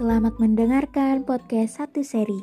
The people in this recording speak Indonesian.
Selamat mendengarkan podcast satu seri.